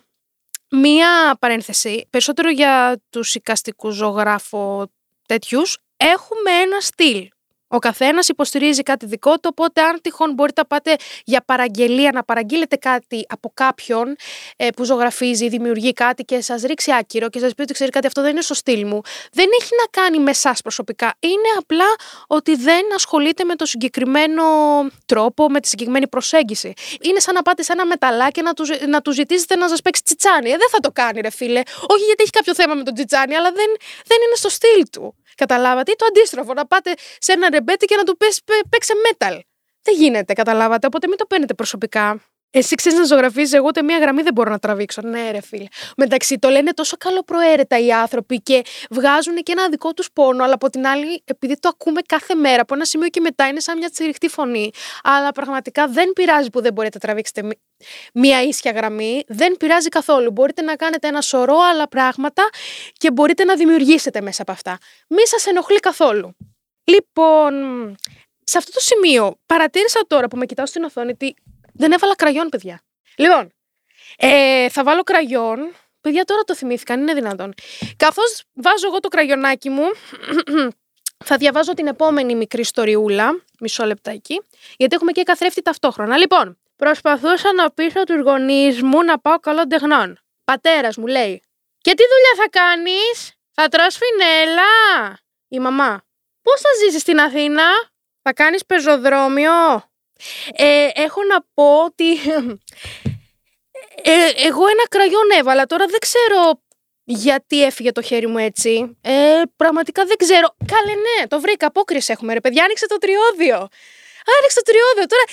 μία παρένθεση, περισσότερο για τους οικαστικούς ζωγράφο τέτοιους, έχουμε ένα στυλ. Ο καθένας υποστηρίζει κάτι δικό του, οπότε αν τυχόν μπορείτε να πάτε για παραγγελία, να παραγγείλετε κάτι από κάποιον ε, που ζωγραφίζει, δημιουργεί κάτι και σας ρίξει άκυρο και σας πει ότι ξέρει κάτι, αυτό δεν είναι στο στυλ μου. Δεν έχει να κάνει με εσάς προσωπικά. Είναι απλά ότι δεν ασχολείται με το συγκεκριμένο τρόπο, με τη συγκεκριμένη προσέγγιση. Είναι σαν να πάτε σε ένα μεταλλάκι να τους, να τους ζητήσετε να σας παίξει τσιτσάνι. Ε, δεν θα το κάνει, ρε φίλε. Όχι γιατί έχει κάποιο θέμα με τον τσιτσάνι, αλλά δεν, δεν είναι στο στυλ του. Καταλάβατε; Ή το αντίστροφο, να πάτε σε ένα ρεμπέτι και να του πες παίξε metal. Δεν γίνεται, καταλάβατε; Οπότε μην το παίρνετε προσωπικά. Εσύ ξέρεις να ζωγραφίζεις, εγώ ούτε μία γραμμή δεν μπορώ να τραβήξω. Ναι, ρε φίλε. Μεταξύ το λένε τόσο καλοπροαίρετα οι άνθρωποι και βγάζουν και ένα δικό τους πόνο, αλλά από την άλλη, επειδή το ακούμε κάθε μέρα, από ένα σημείο και μετά είναι σαν μια τσιριχτή φωνή. Αλλά πραγματικά δεν πειράζει που δεν μπορείτε να τραβήξετε μία ίσια γραμμή. Δεν πειράζει καθόλου. Μπορείτε να κάνετε ένα σωρό άλλα πράγματα και μπορείτε να δημιουργήσετε μέσα από αυτά. Μη σας ενοχλεί καθόλου. Λοιπόν, σε αυτό το σημείο παρατήρησα τώρα που με κοιτάω στην οθόνη ότι δεν έβαλα κραγιόν, παιδιά. Λοιπόν, ε, θα βάλω κραγιόν. Παιδιά, τώρα το θυμήθηκαν, είναι δυνατόν. Καθώς βάζω εγώ το κραγιονάκι μου, θα διαβάζω την επόμενη μικρή ιστοριούλα. Μισό λεπτάκι. Γιατί έχουμε και καθρέφτη ταυτόχρονα. Λοιπόν, προσπαθούσα να πείσω τους γονείς μου να πάω καλών τεχνών. Πατέρας μου λέει: Και τι δουλειά θα κάνεις, Θα τρως φινέλα. Η μαμά: Πώς θα ζήσεις στην Αθήνα, Θα κάνεις πεζοδρόμιο. Ε, έχω να πω ότι ε, εγώ ένα κραγιόν έβαλα. Τώρα δεν ξέρω γιατί έφυγε το χέρι μου έτσι. Ε, πραγματικά δεν ξέρω. Καλέ ναι, το βρήκα. Απόκριση έχουμε ρε παιδιά. Άνοιξε το τριώδιο. Άνοιξε το τριώδιο. Τώρα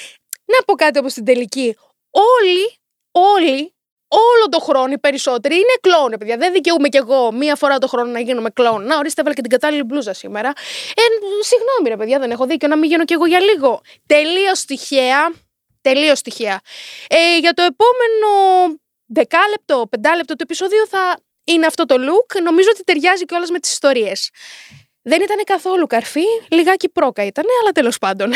να πω κάτι όπως την τελική. Όλοι, όλοι όλο το χρόνο οι περισσότεροι είναι κλόουν, παιδιά. Δεν δικαιούμαι κι εγώ μία φορά το χρόνο να γίνομαι κλόουν. Να ορίστε, έβαλα και την κατάλληλη μπλούζα σήμερα. Ε, συγγνώμη, ρε παιδιά, δεν έχω δίκιο να μην γίνω κι εγώ για λίγο. Τελείως τυχαία. Τελείως τυχαία. Ε, για το επόμενο δεκάλεπτο, πεντάλεπτο του επεισοδίου θα είναι αυτό το look. Νομίζω ότι ταιριάζει κιόλας με τις ιστορίες. Δεν ήταν καθόλου καρφί, λιγάκι πρόκα ήταν, αλλά τέλος πάντων.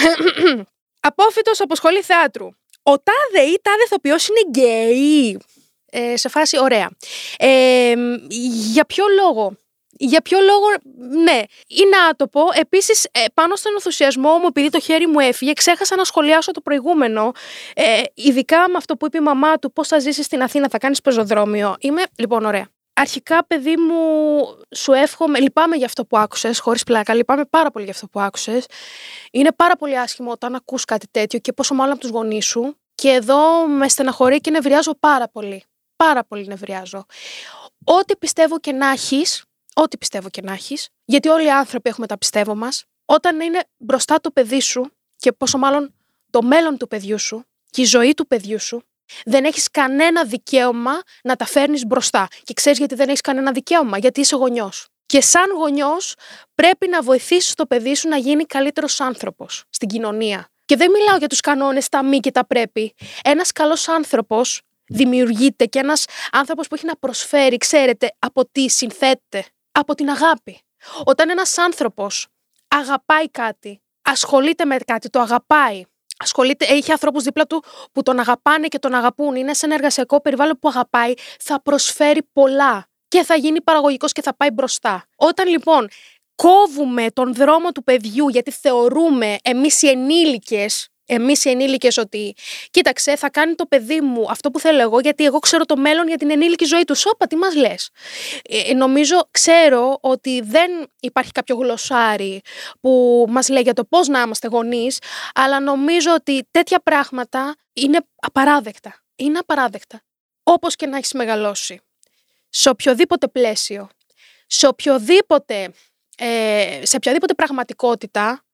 Απόφυτος από σχολή θεάτρου. Ο τάδε ή τάδε ηθοποιός είναι γκέι ε, σε φάση ωραία. Ε, για ποιο λόγο; Για ποιο λόγο, ναι, είναι άτοπο. Επίσης, ε, πάνω στον ενθουσιασμό μου, επειδή το χέρι μου έφυγε, ξέχασα να σχολιάσω το προηγούμενο. Ε, ειδικά με αυτό που είπε η μαμά του, πώς θα ζήσεις στην Αθήνα, θα κάνεις πεζοδρόμιο. Είμαι, λοιπόν, ωραία. Αρχικά, παιδί μου, σου εύχομαι, λυπάμαι για αυτό που άκουσες, χωρίς πλάκα, λυπάμαι πάρα πολύ για αυτό που άκουσες. Είναι πάρα πολύ άσχημο όταν ακούς κάτι τέτοιο και πόσο μάλλον από τους γονείς σου. Και εδώ με στεναχωρεί και νευριάζω πάρα πολύ. Πάρα πολύ νευριάζω. Ό,τι πιστεύω και να έχεις, ό,τι πιστεύω και να έχεις, γιατί όλοι οι άνθρωποι έχουμε τα πιστεύω μας, όταν είναι μπροστά το παιδί σου και πόσο μάλλον το μέλλον του παιδιού σου και η ζωή του παιδιού σου, δεν έχεις κανένα δικαίωμα να τα φέρνεις μπροστά. Και ξέρεις γιατί δεν έχεις κανένα δικαίωμα, γιατί είσαι γονιός. Και σαν γονιός, πρέπει να βοηθήσεις το παιδί σου να γίνει καλύτερος άνθρωπος στην κοινωνία. Και δεν μιλάω για τους κανόνες, τα μη και τα πρέπει. Ένας καλός άνθρωπος δημιουργείται και ένας άνθρωπος που έχει να προσφέρει, ξέρετε, από τι συνθέτεται. Από την αγάπη. Όταν ένας άνθρωπος αγαπάει κάτι, ασχολείται με κάτι, το αγαπάει, ασχολείται, έχει ανθρώπους δίπλα του που τον αγαπάνε και τον αγαπούν, είναι σε ένα εργασιακό περιβάλλον που αγαπάει, θα προσφέρει πολλά και θα γίνει παραγωγικός και θα πάει μπροστά. Όταν λοιπόν κόβουμε τον δρόμο του παιδιού γιατί θεωρούμε εμείς οι ενήλικες Εμείς οι ενήλικες ότι κοίταξε, θα κάνει το παιδί μου αυτό που θέλω εγώ, γιατί εγώ ξέρω το μέλλον για την ενήλικη ζωή του. Σόπα, τι μας λες. Ε, νομίζω, ξέρω ότι δεν υπάρχει κάποιο γλωσσάρι που μας λέει για το πώς να είμαστε γονείς, αλλά νομίζω ότι τέτοια πράγματα είναι απαράδεκτα. Είναι απαράδεκτα. Όπως και να έχεις μεγαλώσει. Σε οποιοδήποτε πλαίσιο, σε οποιοδήποτε, ε, σε οποιαδήποτε πραγματικότητα,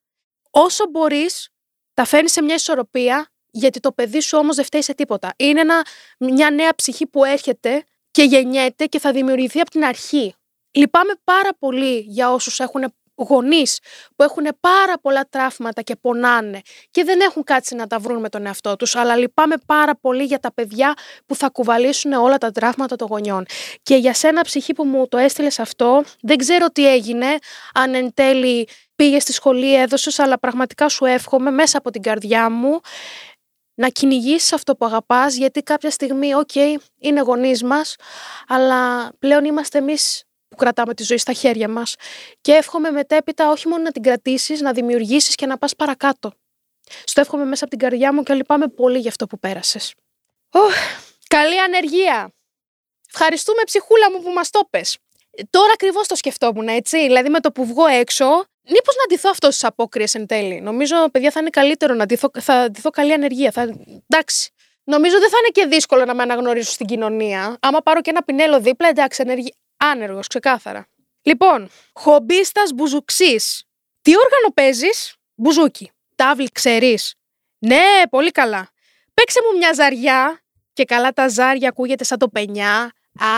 όσο μπορείς τα φέρνεις σε μια ισορροπία, γιατί το παιδί σου όμως δεν φταίει σε τίποτα. Είναι ένα, μια νέα ψυχή που έρχεται και γεννιέται και θα δημιουργηθεί από την αρχή. Λυπάμαι πάρα πολύ για όσους έχουν γονείς που έχουν πάρα πολλά τραύματα και πονάνε και δεν έχουν κάτσει να τα βρουν με τον εαυτό τους. Αλλά λυπάμαι πάρα πολύ για τα παιδιά που θα κουβαλήσουν όλα τα τραύματα των γονιών. Και για σένα, ψυχή που μου το έστειλες αυτό, δεν ξέρω τι έγινε, αν εν τέλει πήγες στη σχολή, έδωσες, αλλά πραγματικά σου εύχομαι μέσα από την καρδιά μου να κυνηγήσεις αυτό που αγαπάς, γιατί κάποια στιγμή, οκέι, είναι γονείς μας, αλλά πλέον είμαστε εμείς που κρατάμε τη ζωή στα χέρια μας. Και εύχομαι μετέπειτα όχι μόνο να την κρατήσεις, να δημιουργήσεις και να πας παρακάτω. Στο εύχομαι μέσα από την καρδιά μου και λυπάμαι πολύ για αυτό που πέρασες. καλή ανεργία! Ευχαριστούμε ψυχούλα μου που μας το πες. Τώρα ακριβώς το σκεφτόμουν, έτσι. Δηλαδή με το που βγω έξω, Μήπως να ντυθώ αυτό στις απόκριες εν τέλει. Νομίζω, παιδιά, θα είναι καλύτερο να ντυθώ, θα ντυθώ καλή ανεργία. Θα... Εντάξει. Νομίζω δεν θα είναι και δύσκολο να με αναγνωρίσω στην κοινωνία. Άμα πάρω και ένα πινέλο δίπλα, εντάξει, ενεργή... άνεργο, ξεκάθαρα. Λοιπόν, χομπίστα μπουζουξή. Τι όργανο παίζει, μπουζούκι. Τάβλη, ξέρει. Ναι, πολύ καλά. Παίξε μου μια ζαριά και καλά τα ζάρια ακούγεται σαν το πενιά.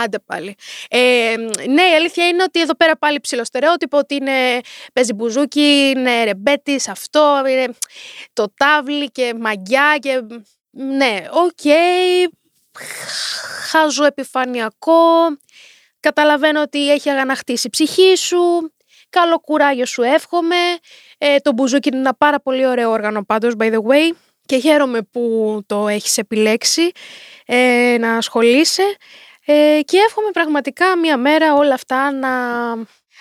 Άντε πάλι. Ε, ναι, η αλήθεια είναι ότι εδώ πέρα πάλι ψιλοστερεότυπο ότι είναι παίζει μπουζούκι, είναι ρεμπέτη, αυτό, είναι το τάβλι και μαγιά και. Ναι, ok. Okay. Χαζό επιφανειακό. Καταλαβαίνω ότι έχει αγαναχτίσει η ψυχή σου. Καλό κουράγιο σου εύχομαι. Ε, το μπουζούκι είναι ένα πάρα πολύ ωραίο όργανο πάντως, by the way. Και χαίρομαι που το έχεις επιλέξει ε, να ασχολείσαι. Ε, και εύχομαι πραγματικά μία μέρα όλα αυτά να...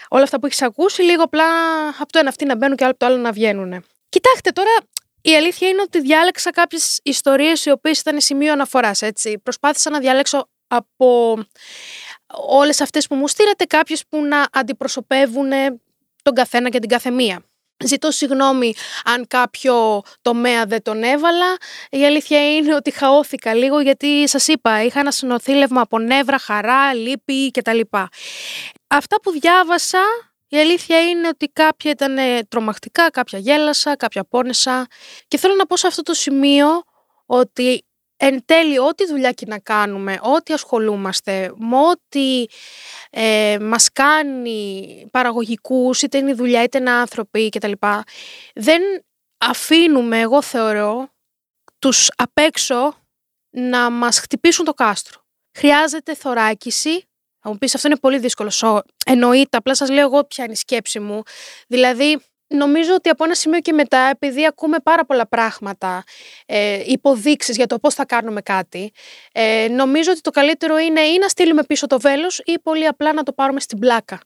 Όλα αυτά που έχεις ακούσει, λίγο απλά από το ένα αυτή να μπαίνουν και από το άλλο να βγαίνουν. Κοιτάξτε τώρα, η αλήθεια είναι ότι διάλεξα κάποιες ιστορίες οι οποίες ήταν σημείο αναφοράς. Προσπάθησα να διαλέξω από όλες αυτές που μου στείλατε κάποιες που να αντιπροσωπεύουν τον καθένα και την καθεμία. Ζητώ συγγνώμη αν κάποιο τομέα δεν τον έβαλα. Η αλήθεια είναι ότι χαώθηκα λίγο γιατί σας είπα είχα ένα συνοθήλευμα από νεύρα, χαρά, λύπη κτλ. Αυτά που διάβασα η αλήθεια είναι ότι κάποια ήταν τρομακτικά, κάποια γέλασα, κάποια πόνεσα και θέλω να πω σε αυτό το σημείο ότι εν τέλει ό,τι δουλειά και να κάνουμε, ό,τι ασχολούμαστε, με ό,τι ε, μας κάνει παραγωγικούς, είτε είναι η δουλειά είτε είναι άνθρωποι κτλ. Δεν αφήνουμε, εγώ θεωρώ, τους απ' έξω να μας χτυπήσουν το κάστρο. Χρειάζεται θωράκιση. Θα μου πεις αυτό είναι πολύ δύσκολο. Εννοείται, απλά σας λέω εγώ ποια είναι η σκέψη μου. Δηλαδή, νομίζω ότι από ένα σημείο και μετά, επειδή ακούμε πάρα πολλά πράγματα, ε, υποδείξεις για το πώς θα κάνουμε κάτι, ε, νομίζω ότι το καλύτερο είναι ή να στείλουμε πίσω το βέλος ή πολύ απλά να το πάρουμε στην πλάκα.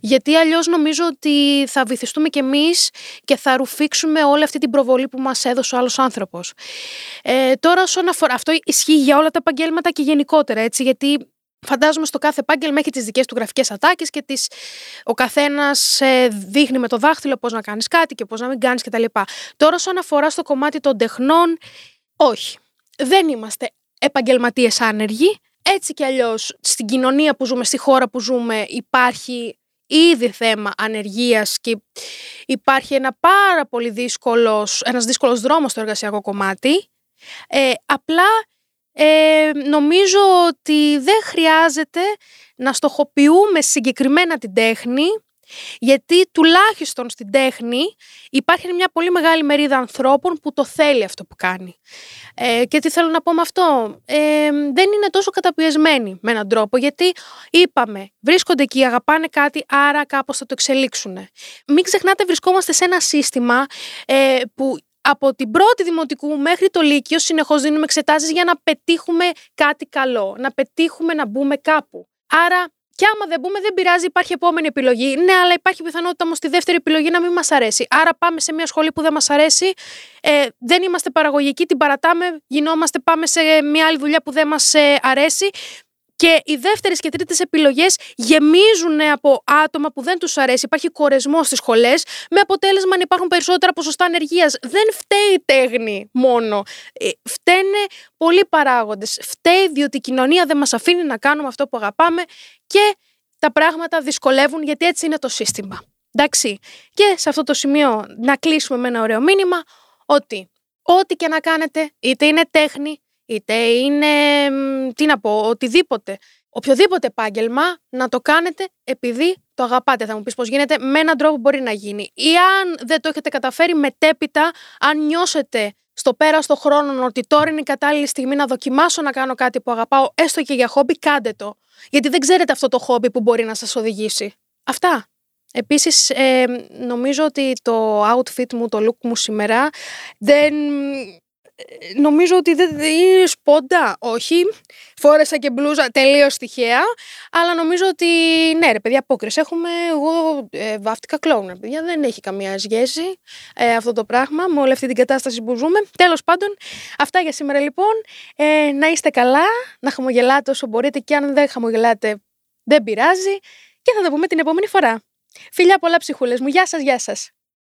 Γιατί αλλιώς νομίζω ότι θα βυθιστούμε κι εμείς και θα ρουφήξουμε όλη αυτή την προβολή που μας έδωσε ο άλλος άνθρωπος. Ε, τώρα, όσον αφορά, αυτό ισχύει για όλα τα επαγγέλματα και γενικότερα, έτσι, γιατί Φαντάζομαι στο κάθε επάγγελμα έχει τις δικές του γραφικές ατάκες και τις, ο καθένας ε, δείχνει με το δάχτυλο πώς να κάνεις κάτι και πώς να μην κάνεις κτλ. Τώρα, όσον αφορά στο κομμάτι των τεχνών, όχι. Δεν είμαστε επαγγελματίες άνεργοι. Έτσι κι αλλιώς στην κοινωνία που ζούμε, στη χώρα που ζούμε, υπάρχει ήδη θέμα ανεργίας και υπάρχει ένα πάρα πολύ δύσκολος, ένας δύσκολος δρόμος στο εργασιακό κομμάτι. Ε, απλά ε, νομίζω ότι δεν χρειάζεται να στοχοποιούμε συγκεκριμένα την τέχνη γιατί τουλάχιστον στην τέχνη υπάρχει μια πολύ μεγάλη μερίδα ανθρώπων που το θέλει αυτό που κάνει. Ε, και τι θέλω να πω με αυτό; Ε, δεν είναι τόσο καταπιεσμένοι με έναν τρόπο γιατί είπαμε βρίσκονται εκεί, αγαπάνε κάτι άρα κάπως θα το εξελίξουν. Μην ξεχνάτε βρισκόμαστε σε ένα σύστημα ε, που από την πρώτη δημοτικού μέχρι το λύκειο συνεχώς δίνουμε εξετάσεις για να πετύχουμε κάτι καλό, να πετύχουμε να μπούμε κάπου. Άρα και άμα δεν μπούμε, δεν πειράζει, υπάρχει επόμενη επιλογή. Ναι, αλλά υπάρχει πιθανότητα όμως τη δεύτερη επιλογή να μην μας αρέσει. Άρα πάμε σε μια σχολή που δεν μας αρέσει, ε, δεν είμαστε παραγωγικοί, την παρατάμε, γινόμαστε, πάμε σε μια άλλη δουλειά που δεν μας ε, αρέσει. Και οι δεύτερες και τρίτες επιλογές γεμίζουν από άτομα που δεν τους αρέσει. Υπάρχει κορεσμός στις σχολές, με αποτέλεσμα να υπάρχουν περισσότερα ποσοστά ανεργίας. Δεν φταίει η τέχνη μόνο. Ε, φταίνε πολλοί παράγοντες. Φταίει διότι η κοινωνία δεν μας αφήνει να κάνουμε αυτό που αγαπάμε και τα πράγματα δυσκολεύουν γιατί έτσι είναι το σύστημα. Εντάξει. Και σε αυτό το σημείο να κλείσουμε με ένα ωραίο μήνυμα ότι ό,τι και να κάνετε, είτε είναι τέχνη, είτε είναι, τι να πω, οτιδήποτε. Οποιοδήποτε επάγγελμα να το κάνετε επειδή το αγαπάτε. Θα μου πεις πώς γίνεται, με έναν τρόπο μπορεί να γίνει. Ή αν δεν το έχετε καταφέρει μετέπειτα, αν νιώσετε στο πέρας στο χρόνο ότι τώρα είναι η κατάλληλη στιγμή να δοκιμάσω να κάνω κάτι που αγαπάω, έστω και για χόμπι, κάντε το. Γιατί δεν ξέρετε αυτό το χόμπι που μπορεί να σας οδηγήσει. Αυτά. Επίσης, ε, νομίζω ότι το outfit μου, το look μου σήμερα δεν νομίζω ότι δεν είναι σπόντα, όχι. Φόρεσα και μπλούζα τελείως τυχαία. Αλλά νομίζω ότι ναι, ρε παιδιά, απόκριση έχουμε. Εγώ ε, βάφτηκα κλόουν, παιδιά. Δεν έχει καμία σχέση ε, αυτό το πράγμα με όλη αυτή την κατάσταση που ζούμε. Τέλος πάντων, αυτά για σήμερα λοιπόν. Ε, να είστε καλά, να χαμογελάτε όσο μπορείτε και αν δεν χαμογελάτε, δεν πειράζει. Και θα τα πούμε την επόμενη φορά. Φιλιά πολλά ψυχούλες μου. Γεια σας, γεια σας.